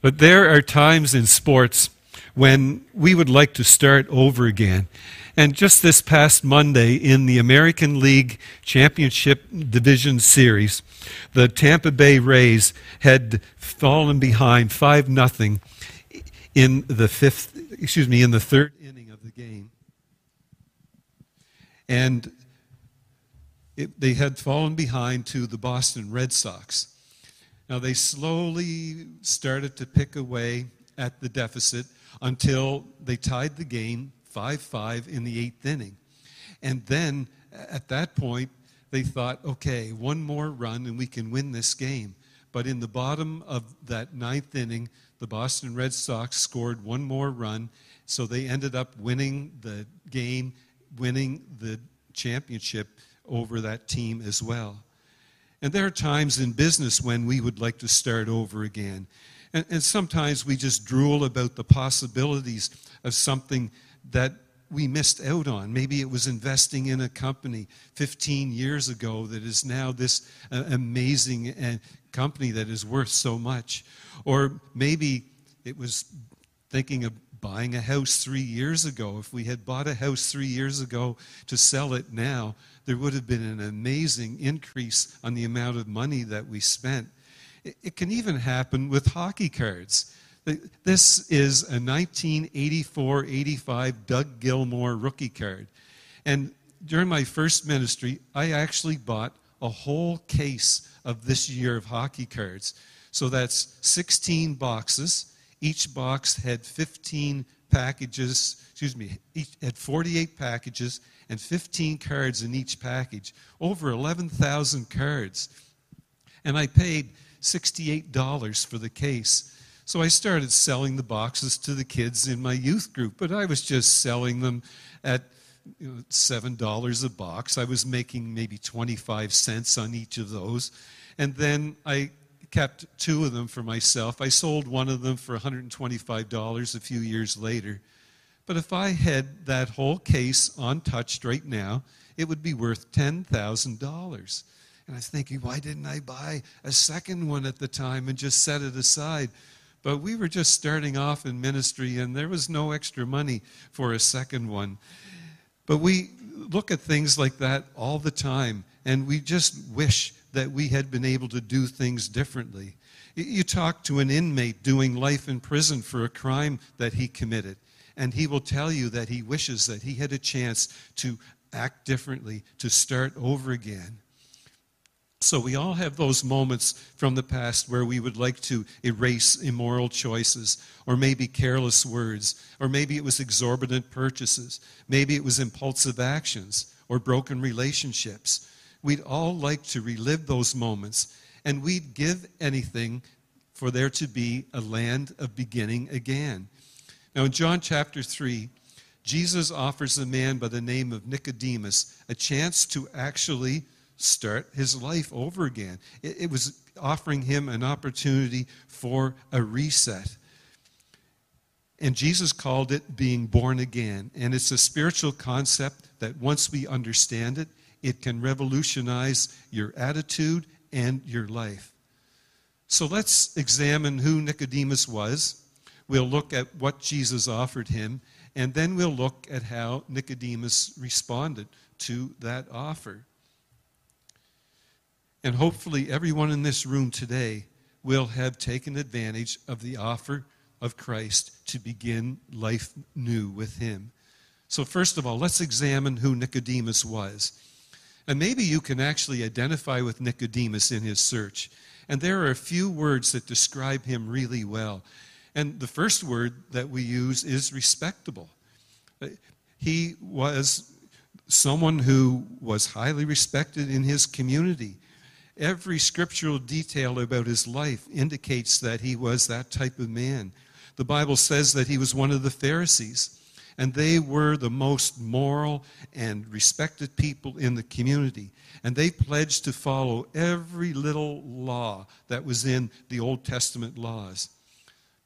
But there are times in sports when we would like to start over again. And just this past Monday in the American League Championship Division Series, the Tampa Bay Rays had fallen behind 5 nothing in the fifth excuse me in the third inning of the game. And it, they had fallen behind to the Boston Red Sox. Now they slowly started to pick away at the deficit until they tied the game 5 5 in the eighth inning. And then at that point, they thought, okay, one more run and we can win this game. But in the bottom of that ninth inning, the Boston Red Sox scored one more run. So they ended up winning the game, winning the championship over that team as well. And there are times in business when we would like to start over again. And, and sometimes we just drool about the possibilities of something that we missed out on. Maybe it was investing in a company 15 years ago that is now this uh, amazing uh, company that is worth so much. Or maybe it was thinking of buying a house three years ago. If we had bought a house three years ago to sell it now, there would have been an amazing increase on the amount of money that we spent. It can even happen with hockey cards. This is a 1984 85 Doug Gilmour rookie card. And during my first ministry, I actually bought a whole case of this year of hockey cards. So that's 16 boxes. Each box had 15 packages, excuse me, each had 48 packages and 15 cards in each package. Over 11,000 cards. And I paid $68 for the case. So I started selling the boxes to the kids in my youth group, but I was just selling them at you know, $7 a box. I was making maybe 25 cents on each of those. And then I kept two of them for myself. I sold one of them for $125 a few years later. But if I had that whole case untouched right now, it would be worth $10,000. And I was thinking, why didn't I buy a second one at the time and just set it aside? But we were just starting off in ministry and there was no extra money for a second one. But we look at things like that all the time and we just wish that we had been able to do things differently. You talk to an inmate doing life in prison for a crime that he committed, and he will tell you that he wishes that he had a chance to act differently, to start over again. So we all have those moments from the past where we would like to erase immoral choices, or maybe careless words, or maybe it was exorbitant purchases, maybe it was impulsive actions, or broken relationships. We'd all like to relive those moments, and we'd give anything for there to be a land of beginning again. Now, in John chapter 3, Jesus offers a man by the name of Nicodemus a chance to actually start his life over again. It, it was offering him an opportunity for a reset. And Jesus called it being born again. And it's a spiritual concept that once we understand it, it can revolutionize your attitude and your life. So let's examine who Nicodemus was. We'll look at what Jesus offered him, and then we'll look at how Nicodemus responded to that offer. And hopefully, everyone in this room today will have taken advantage of the offer of Christ to begin life new with Him. So, first of all, let's examine who Nicodemus was. And maybe you can actually identify with Nicodemus in his search. And there are a few words that describe him really well. And the first word that we use is respectable. He was someone who was highly respected in his community. Every scriptural detail about his life indicates that he was that type of man. The Bible says that he was one of the Pharisees, and they were the most moral and respected people in the community. And they pledged to follow every little law that was in the Old Testament laws.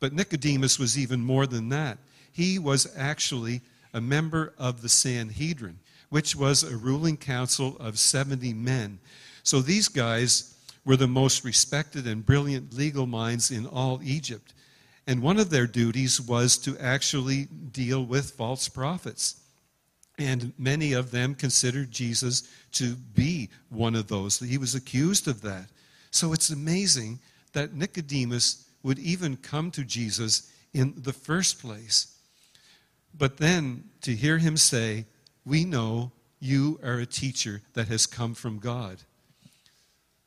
But Nicodemus was even more than that. He was actually a member of the Sanhedrin, which was a ruling council of 70 men so these guys were the most respected and brilliant legal minds in all Egypt. And one of their duties was to actually deal with false prophets. And many of them considered Jesus to be one of those. He was accused of that. So it's amazing that Nicodemus would even come to Jesus in the first place. But then to hear him say, We know you are a teacher that has come from God.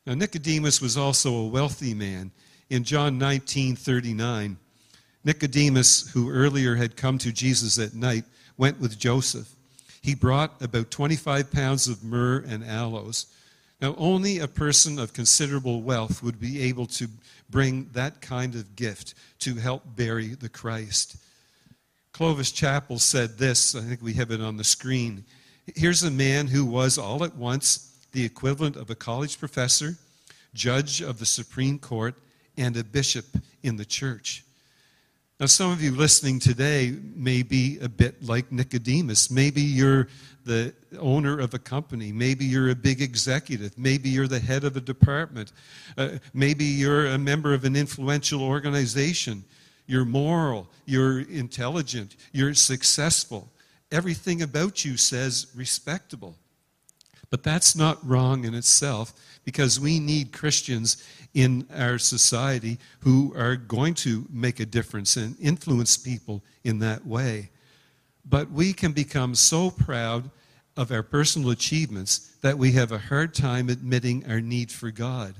Now, Nicodemus was also a wealthy man. In John 19 39, Nicodemus, who earlier had come to Jesus at night, went with Joseph. He brought about 25 pounds of myrrh and aloes. Now, only a person of considerable wealth would be able to bring that kind of gift to help bury the Christ. Clovis Chappell said this, I think we have it on the screen. Here's a man who was all at once the equivalent of a college professor, judge of the Supreme Court, and a bishop in the church. Now, some of you listening today may be a bit like Nicodemus. Maybe you're the owner of a company. Maybe you're a big executive. Maybe you're the head of a department. Uh, maybe you're a member of an influential organization. You're moral. You're intelligent. You're successful. Everything about you says respectable. But that's not wrong in itself because we need Christians in our society who are going to make a difference and influence people in that way. But we can become so proud of our personal achievements that we have a hard time admitting our need for God.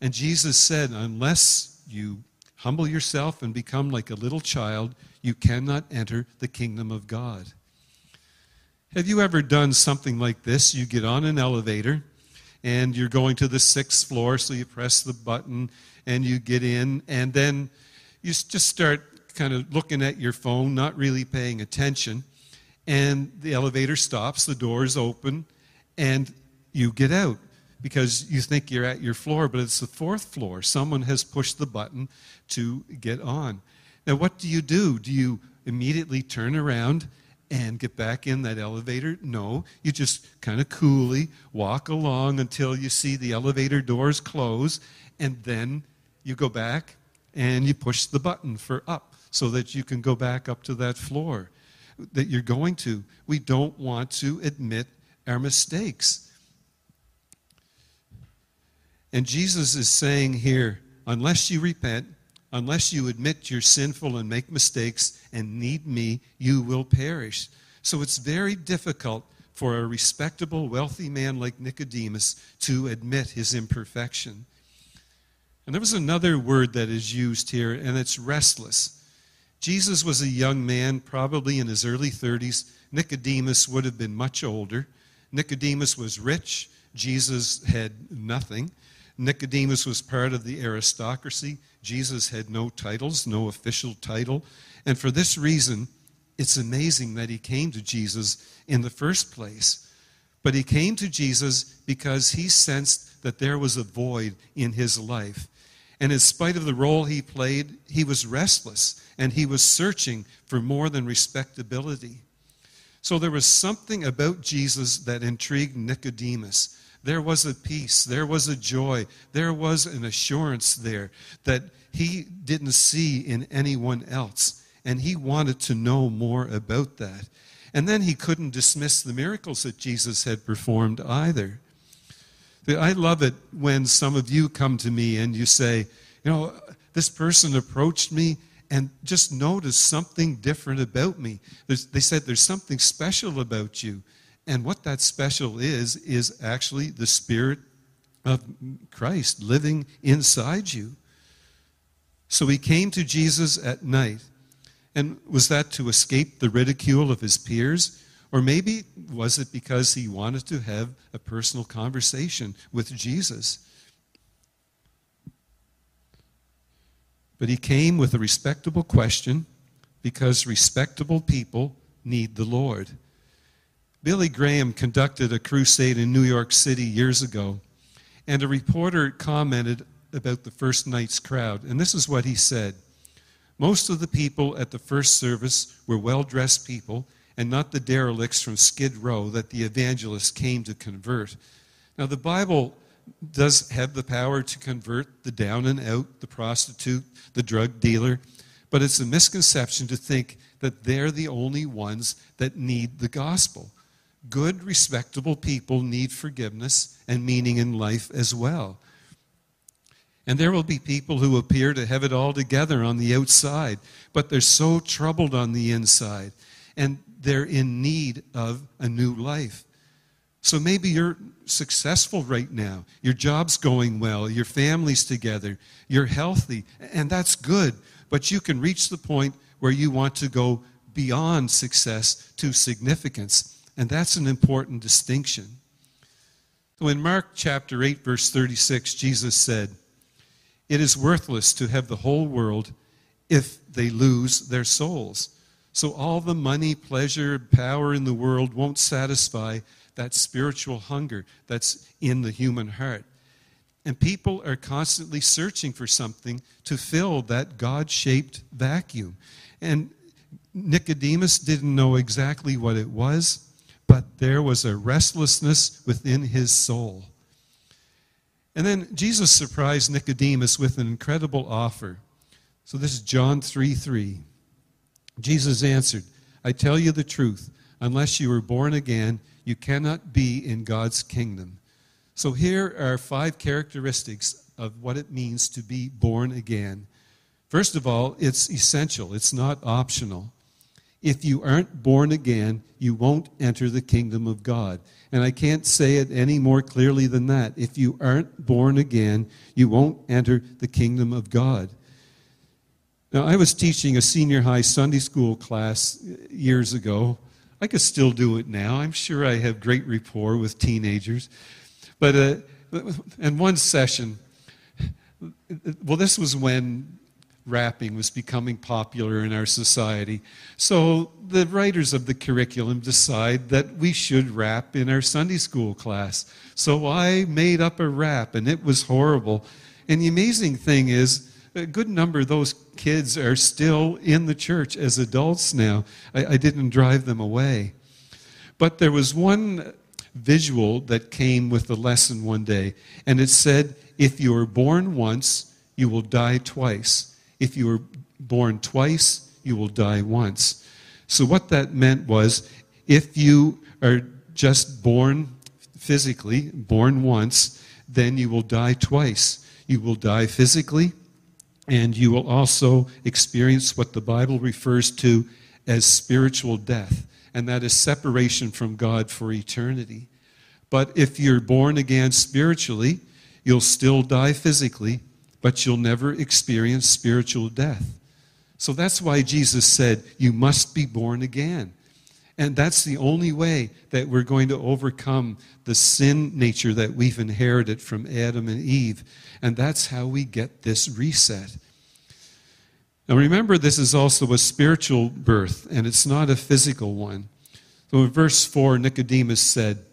And Jesus said, unless you humble yourself and become like a little child, you cannot enter the kingdom of God. Have you ever done something like this? You get on an elevator and you're going to the sixth floor, so you press the button and you get in, and then you just start kind of looking at your phone, not really paying attention. And the elevator stops, the doors open, and you get out because you think you're at your floor, but it's the fourth floor. Someone has pushed the button to get on. Now, what do you do? Do you immediately turn around and get back in that elevator. No, you just kind of coolly walk along until you see the elevator doors close, and then you go back and you push the button for up so that you can go back up to that floor that you're going to. We don't want to admit our mistakes. And Jesus is saying here, unless you repent, Unless you admit you're sinful and make mistakes and need me, you will perish. So it's very difficult for a respectable, wealthy man like Nicodemus to admit his imperfection. And there was another word that is used here, and it's restless. Jesus was a young man, probably in his early 30s. Nicodemus would have been much older. Nicodemus was rich. Jesus had nothing. Nicodemus was part of the aristocracy. Jesus had no titles, no official title. And for this reason, it's amazing that he came to Jesus in the first place. But he came to Jesus because he sensed that there was a void in his life. And in spite of the role he played, he was restless and he was searching for more than respectability. So there was something about Jesus that intrigued Nicodemus. There was a peace, there was a joy, there was an assurance there that he didn't see in anyone else. And he wanted to know more about that. And then he couldn't dismiss the miracles that Jesus had performed either. I love it when some of you come to me and you say, you know, this person approached me and just noticed something different about me. There's, they said, there's something special about you. And what that special is, is actually the Spirit of Christ living inside you. So he came to Jesus at night. And was that to escape the ridicule of his peers? Or maybe was it because he wanted to have a personal conversation with Jesus? But he came with a respectable question because respectable people need the Lord. Billy Graham conducted a crusade in New York City years ago, and a reporter commented about the first night's crowd. And this is what he said Most of the people at the first service were well dressed people and not the derelicts from Skid Row that the evangelist came to convert. Now, the Bible does have the power to convert the down and out, the prostitute, the drug dealer, but it's a misconception to think that they're the only ones that need the gospel. Good, respectable people need forgiveness and meaning in life as well. And there will be people who appear to have it all together on the outside, but they're so troubled on the inside, and they're in need of a new life. So maybe you're successful right now. Your job's going well. Your family's together. You're healthy. And that's good. But you can reach the point where you want to go beyond success to significance. And that's an important distinction. So in Mark chapter 8, verse 36, Jesus said, It is worthless to have the whole world if they lose their souls. So all the money, pleasure, power in the world won't satisfy that spiritual hunger that's in the human heart. And people are constantly searching for something to fill that God shaped vacuum. And Nicodemus didn't know exactly what it was, but there was a restlessness within his soul. And then Jesus surprised Nicodemus with an incredible offer. So this is John 3 3. Jesus answered, I tell you the truth, unless you are born again, you cannot be in God's kingdom. So here are five characteristics of what it means to be born again. First of all, it's essential, it's not optional. If you aren't born again, you won't enter the kingdom of God. And I can't say it any more clearly than that. If you aren't born again, you won't enter the kingdom of God. Now, I was teaching a senior high Sunday school class years ago, I could still do it now. I'm sure I have great rapport with teenagers. But uh, in one session, well, this was when rapping was becoming popular in our society. So the writers of the curriculum decide that we should rap in our Sunday school class. So I made up a rap, and it was horrible. And the amazing thing is, a good number of those kids are still in the church as adults now. I, I didn't drive them away. But there was one visual that came with the lesson one day, and it said, If you are born once, you will die twice. If you were born twice, you will die once. So, what that meant was, if you are just born physically, born once, then you will die twice. You will die physically, and you will also experience what the Bible refers to as spiritual death, and that is separation from God for eternity. But if you're born again spiritually, you'll still die physically, but you'll never experience spiritual death. So that's why Jesus said, You must be born again. And that's the only way that we're going to overcome the sin nature that we've inherited from Adam and Eve. And that's how we get this reset. Now remember, this is also a spiritual birth, and it's not a physical one. So in verse 4, Nicodemus said,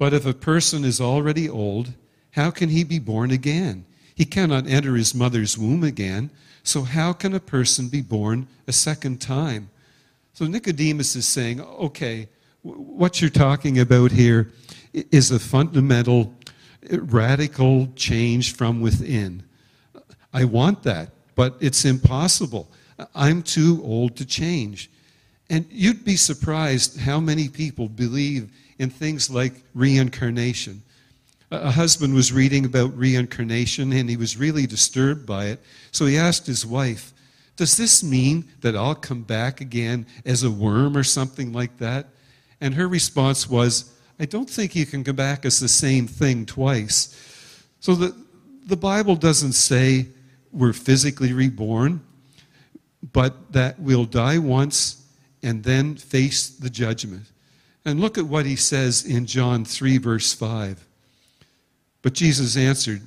But if a person is already old, how can he be born again? He cannot enter his mother's womb again. So how can a person be born a second time? So Nicodemus is saying, okay, what you're talking about here is a fundamental, radical change from within. I want that, but it's impossible. I'm too old to change. And you'd be surprised how many people believe in things like reincarnation. A husband was reading about reincarnation and he was really disturbed by it. So he asked his wife, does this mean that I'll come back again as a worm or something like that? And her response was, I don't think you can come back as the same thing twice. So the, the Bible doesn't say we're physically reborn, but that we'll die once and then face the judgment. And look at what he says in John 3, verse 5. But Jesus answered,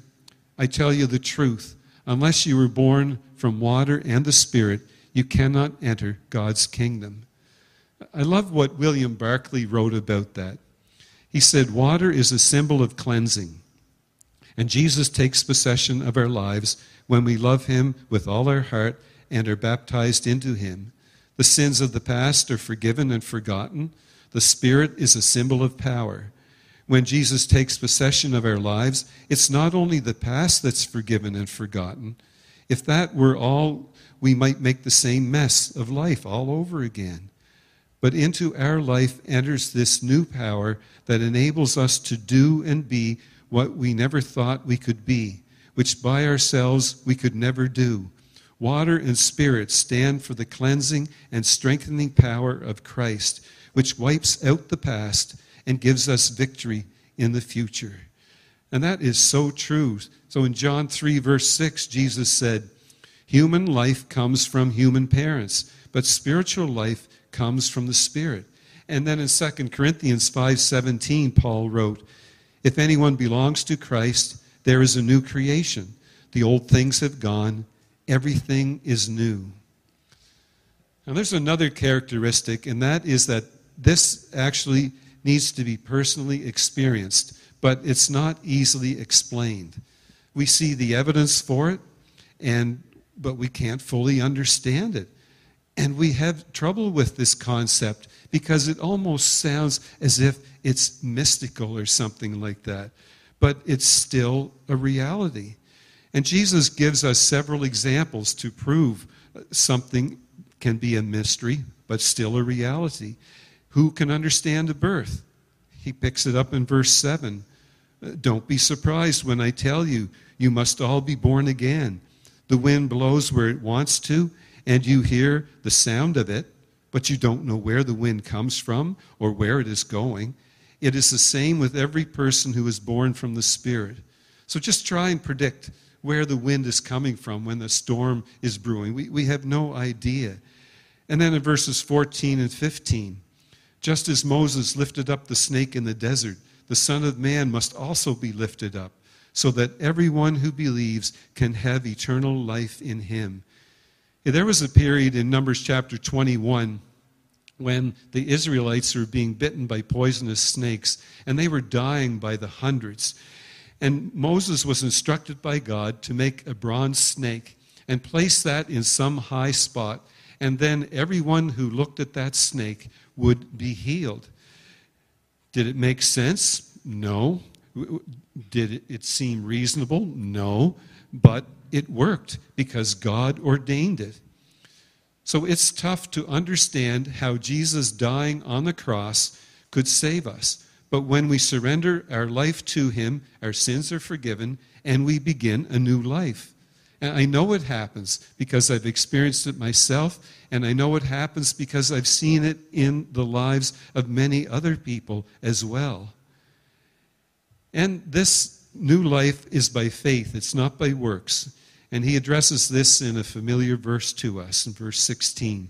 I tell you the truth. Unless you were born from water and the Spirit, you cannot enter God's kingdom. I love what William Barclay wrote about that. He said, Water is a symbol of cleansing. And Jesus takes possession of our lives when we love Him with all our heart and are baptized into Him. The sins of the past are forgiven and forgotten. The Spirit is a symbol of power. When Jesus takes possession of our lives, it's not only the past that's forgiven and forgotten. If that were all, we might make the same mess of life all over again. But into our life enters this new power that enables us to do and be what we never thought we could be, which by ourselves we could never do. Water and spirit stand for the cleansing and strengthening power of Christ, which wipes out the past and gives us victory in the future. And that is so true. So in John 3, verse 6, Jesus said, Human life comes from human parents, but spiritual life comes from the Spirit. And then in 2 Corinthians 5:17 Paul wrote, "If anyone belongs to Christ, there is a new creation. The old things have gone, everything is new." Now there's another characteristic and that is that this actually needs to be personally experienced, but it's not easily explained. We see the evidence for it and but we can't fully understand it. And we have trouble with this concept because it almost sounds as if it's mystical or something like that. But it's still a reality. And Jesus gives us several examples to prove uh, something can be a mystery, but still a reality. Who can understand a birth? He picks it up in verse 7. Uh, don't be surprised when I tell you, you must all be born again. The wind blows where it wants to, and you hear the sound of it, but you don't know where the wind comes from or where it is going. It is the same with every person who is born from the Spirit. So just try and predict where the wind is coming from when the storm is brewing. We, we have no idea. And then in verses 14 and 15, just as Moses lifted up the snake in the desert, the Son of Man must also be lifted up, so that everyone who believes can have eternal life in him. There was a period in Numbers chapter 21 when the Israelites were being bitten by poisonous snakes, and they were dying by the hundreds. And Moses was instructed by God to make a bronze snake and place that in some high spot, and then everyone who looked at that snake would be healed. Did it make sense? No. Did it seem reasonable? No. But it worked because God ordained it. So it's tough to understand how Jesus dying on the cross could save us. But when we surrender our life to Him, our sins are forgiven, and we begin a new life. And I know it happens because I've experienced it myself, and I know it happens because I've seen it in the lives of many other people as well. And this new life is by faith, it's not by works. And he addresses this in a familiar verse to us in verse 16.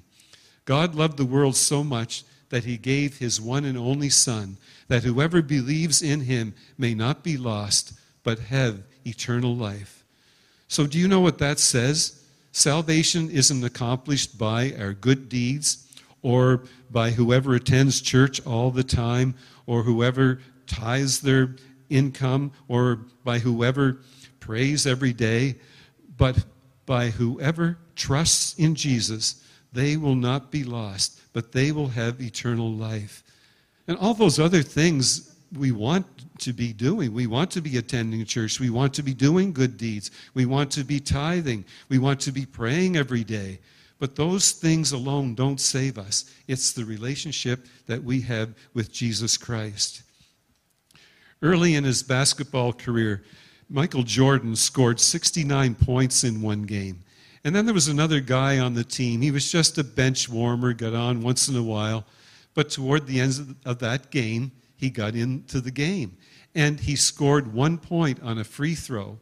God loved the world so much that he gave his one and only Son, that whoever believes in him may not be lost, but have eternal life. So, do you know what that says? Salvation isn't accomplished by our good deeds or by whoever attends church all the time or whoever tithes their income or by whoever prays every day but by whoever trusts in Jesus, they will not be lost, but they will have eternal life. And all those other things we want to be doing. We want to be attending church. We want to be doing good deeds. We want to be tithing. We want to be praying every day. But those things alone don't save us. It's the relationship that we have with Jesus Christ. Early in his basketball career, Michael Jordan scored 69 points in one game. And then there was another guy on the team. He was just a bench warmer, got on once in a while. But toward the end of that game, he got into the game. And he scored one point on a free throw.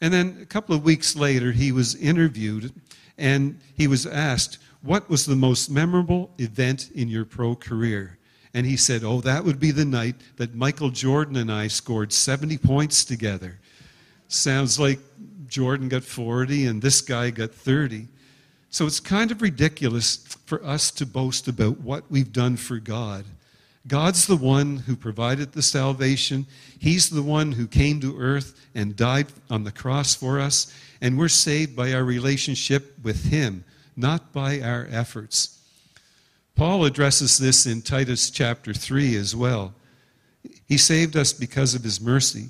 And then a couple of weeks later, he was interviewed and he was asked, What was the most memorable event in your pro career? And he said, Oh, that would be the night that Michael Jordan and I scored 70 points together. Sounds like Jordan got 40 and this guy got 30. So it's kind of ridiculous for us to boast about what we've done for God. God's the one who provided the salvation. He's the one who came to earth and died on the cross for us. And we're saved by our relationship with Him, not by our efforts. Paul addresses this in Titus chapter 3 as well. He saved us because of his mercy.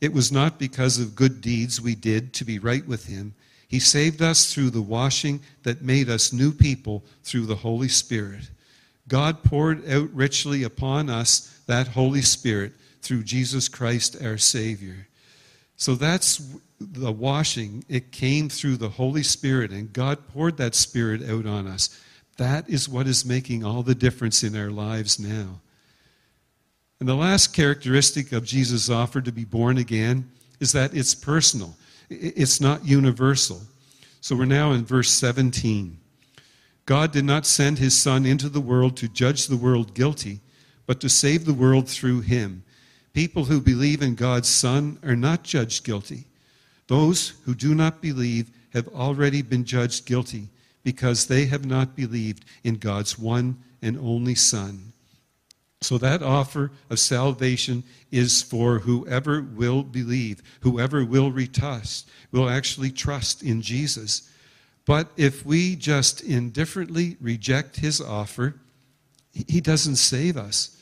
It was not because of good deeds we did to be right with him. He saved us through the washing that made us new people through the Holy Spirit. God poured out richly upon us that Holy Spirit through Jesus Christ our Savior. So that's the washing. It came through the Holy Spirit, and God poured that Spirit out on us. That is what is making all the difference in our lives now. And the last characteristic of Jesus' offer to be born again is that it's personal, it's not universal. So we're now in verse 17. God did not send his Son into the world to judge the world guilty, but to save the world through him. People who believe in God's Son are not judged guilty. Those who do not believe have already been judged guilty because they have not believed in God's one and only Son. So that offer of salvation is for whoever will believe, whoever will retrust, will actually trust in Jesus. But if we just indifferently reject his offer, he doesn't save us.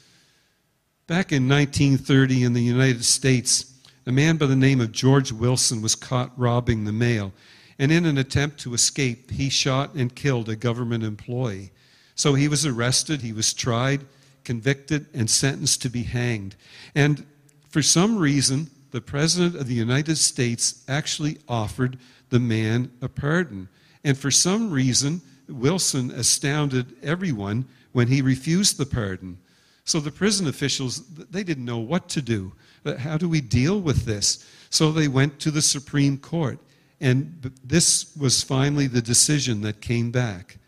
Back in 1930 in the United States, a man by the name of George Wilson was caught robbing the mail. And in an attempt to escape, he shot and killed a government employee. So he was arrested, he was tried, convicted, and sentenced to be hanged. And for some reason, the President of the United States actually offered the man a pardon. And for some reason, Wilson astounded everyone when he refused the pardon. So the prison officials, they didn't know what to do. How do we deal with this? So they went to the Supreme Court. And this was finally the decision that came back.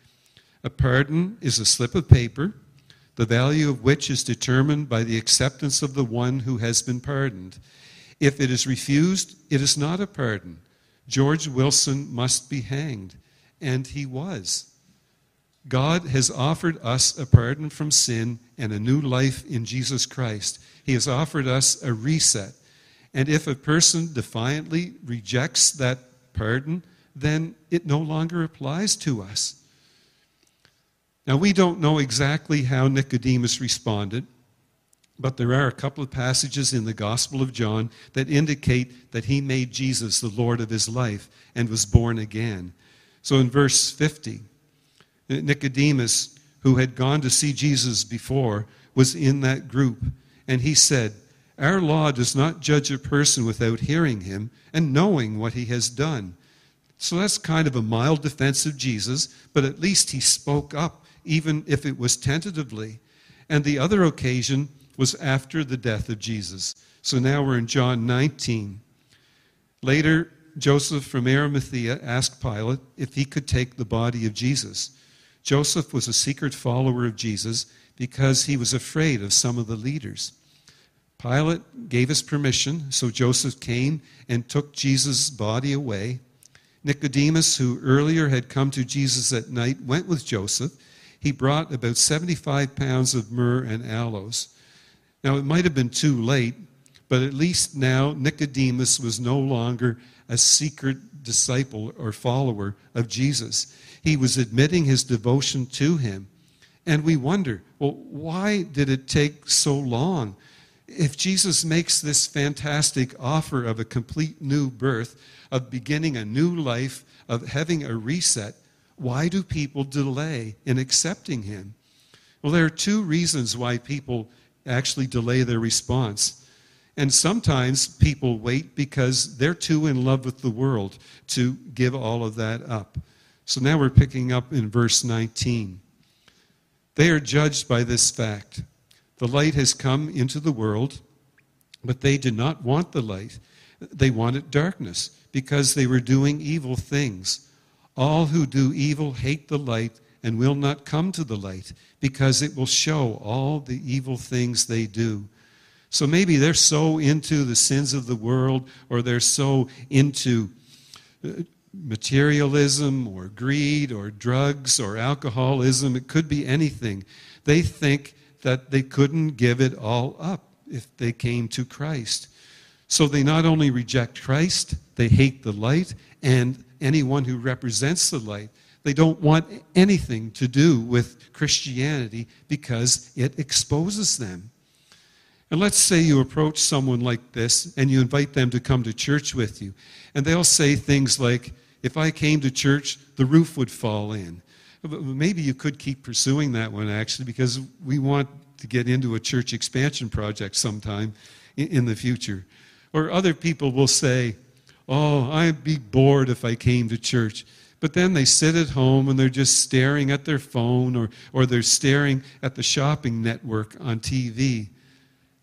A pardon is a slip of paper, the value of which is determined by the acceptance of the one who has been pardoned. If it is refused, it is not a pardon. George Wilson must be hanged and he was. God has offered us a pardon from sin and a new life in Jesus Christ. He has offered us a reset. And if a person defiantly rejects that pardon, then it no longer applies to us. Now, we don't know exactly how Nicodemus responded, but there are a couple of passages in the Gospel of John that indicate that he made Jesus the Lord of his life and was born again. So in verse 50, Nicodemus, who had gone to see Jesus before, was in that group. And he said, Our law does not judge a person without hearing him and knowing what he has done. So that's kind of a mild defense of Jesus, but at least he spoke up, even if it was tentatively. And the other occasion was after the death of Jesus. So now we're in John 19. Later, Joseph from Arimathea asked Pilate if he could take the body of Jesus. Joseph was a secret follower of Jesus because he was afraid of some of the leaders. Pilate gave his permission, so Joseph came and took Jesus' body away. Nicodemus, who earlier had come to Jesus at night, went with Joseph. He brought about 75 pounds of myrrh and aloes. Now, it might have been too late, but at least now Nicodemus was no longer a secret disciple or follower of Jesus. He was admitting his devotion to him. And we wonder, well, why did it take so long? If Jesus makes this fantastic offer of a complete new birth, of beginning a new life, of having a reset, why do people delay in accepting him? Well, there are two reasons why people actually delay their response. And sometimes people wait because they're too in love with the world to give all of that up. So now we're picking up in verse 19. They are judged by this fact the light has come into the world, but they did not want the light. They wanted darkness because they were doing evil things. All who do evil hate the light and will not come to the light because it will show all the evil things they do. So maybe they're so into the sins of the world or they're so into uh, materialism or greed or drugs or alcoholism. It could be anything. They think that they couldn't give it all up if they came to Christ. So they not only reject Christ, they hate the light and anyone who represents the light. They don't want anything to do with Christianity because it exposes them. And let's say you approach someone like this and you invite them to come to church with you. And they'll say things like, if I came to church, the roof would fall in. Maybe you could keep pursuing that one actually, because we want to get into a church expansion project sometime in the future. Or other people will say, Oh, I'd be bored if I came to church. But then they sit at home and they're just staring at their phone or, or they're staring at the shopping network on TV.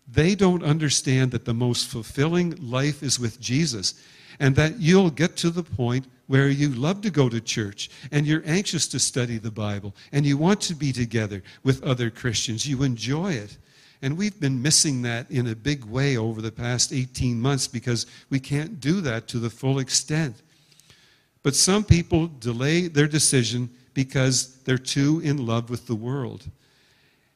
They don't understand that the most fulfilling life is with Jesus and that you'll get to the point where you love to go to church and you're anxious to study the Bible and you want to be together with other Christians. You enjoy it. And we've been missing that in a big way over the past 18 months because we can't do that to the full extent. But some people delay their decision because they're too in love with the world.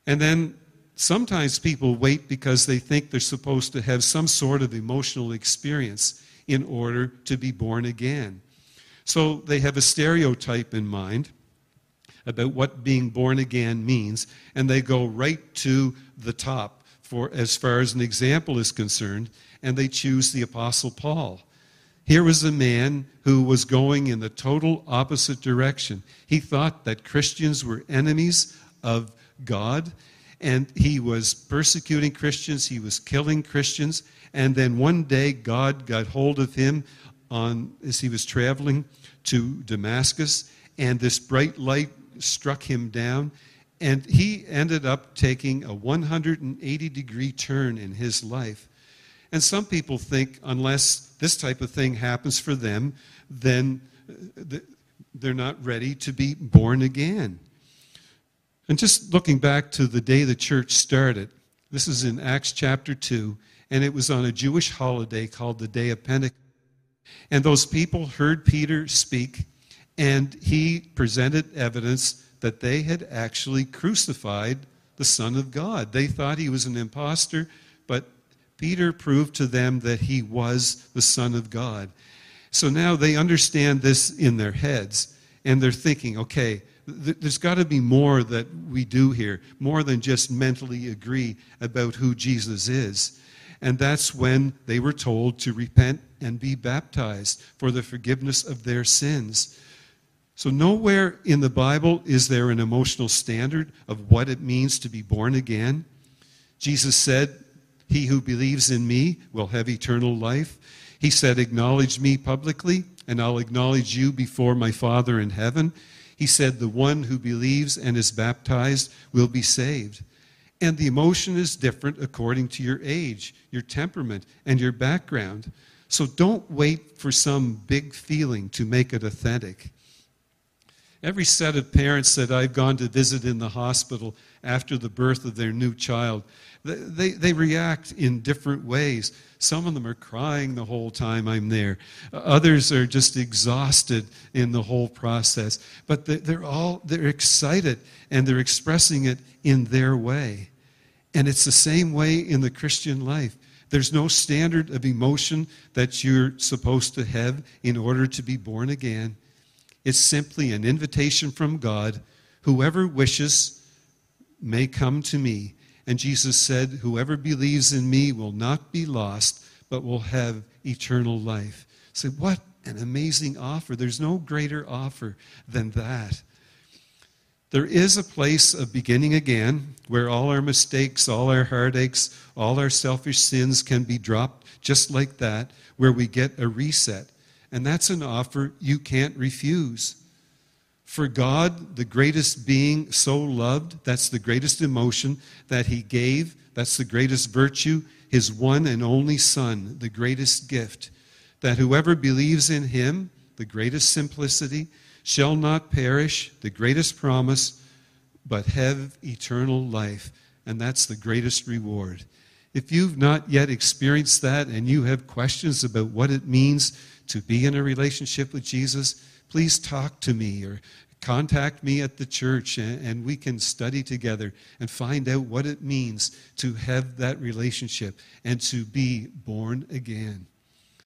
And then sometimes people wait because they think they're supposed to have some sort of emotional experience in order to be born again. So they have a stereotype in mind about what being born again means, and they go right to the top for as far as an example is concerned, and they choose the Apostle Paul. Here was a man who was going in the total opposite direction. He thought that Christians were enemies of God, and he was persecuting Christians, he was killing Christians, and then one day God got hold of him on as he was traveling to Damascus, and this bright light struck him down, and he ended up taking a 180 degree turn in his life. And some people think unless this type of thing happens for them, then uh, they're not ready to be born again. And just looking back to the day the church started, this is in Acts chapter 2, and it was on a Jewish holiday called the Day of Pentecost. And those people heard Peter speak, and he presented evidence that they had actually crucified the Son of God. They thought he was an impostor, but Peter proved to them that he was the Son of God. So now they understand this in their heads, and they're thinking, okay, there's got to be more that we do here, more than just mentally agree about who Jesus is. And that's when they were told to repent and be baptized for the forgiveness of their sins. So, nowhere in the Bible is there an emotional standard of what it means to be born again. Jesus said, He who believes in me will have eternal life. He said, Acknowledge me publicly, and I'll acknowledge you before my Father in heaven. He said, The one who believes and is baptized will be saved. And the emotion is different according to your age, your temperament, and your background. So don't wait for some big feeling to make it authentic. Every set of parents that I've gone to visit in the hospital after the birth of their new child, they, they react in different ways. Some of them are crying the whole time I'm there. Others are just exhausted in the whole process. But they're all they're excited and they're expressing it in their way. And it's the same way in the Christian life. There's no standard of emotion that you're supposed to have in order to be born again. It's simply an invitation from God. Whoever wishes may come to me. And Jesus said, Whoever believes in me will not be lost, but will have eternal life. Say, so what an amazing offer. There's no greater offer than that. There is a place of beginning again where all our mistakes, all our heartaches, all our selfish sins can be dropped just like that, where we get a reset. And that's an offer you can't refuse. For God, the greatest being, so loved, that's the greatest emotion that He gave, that's the greatest virtue, His one and only Son, the greatest gift. That whoever believes in Him, the greatest simplicity, shall not perish, the greatest promise, but have eternal life. And that's the greatest reward. If you've not yet experienced that and you have questions about what it means to be in a relationship with Jesus, please talk to me or contact me at the church and, we can study together and find out what it means to have that relationship and to be born again.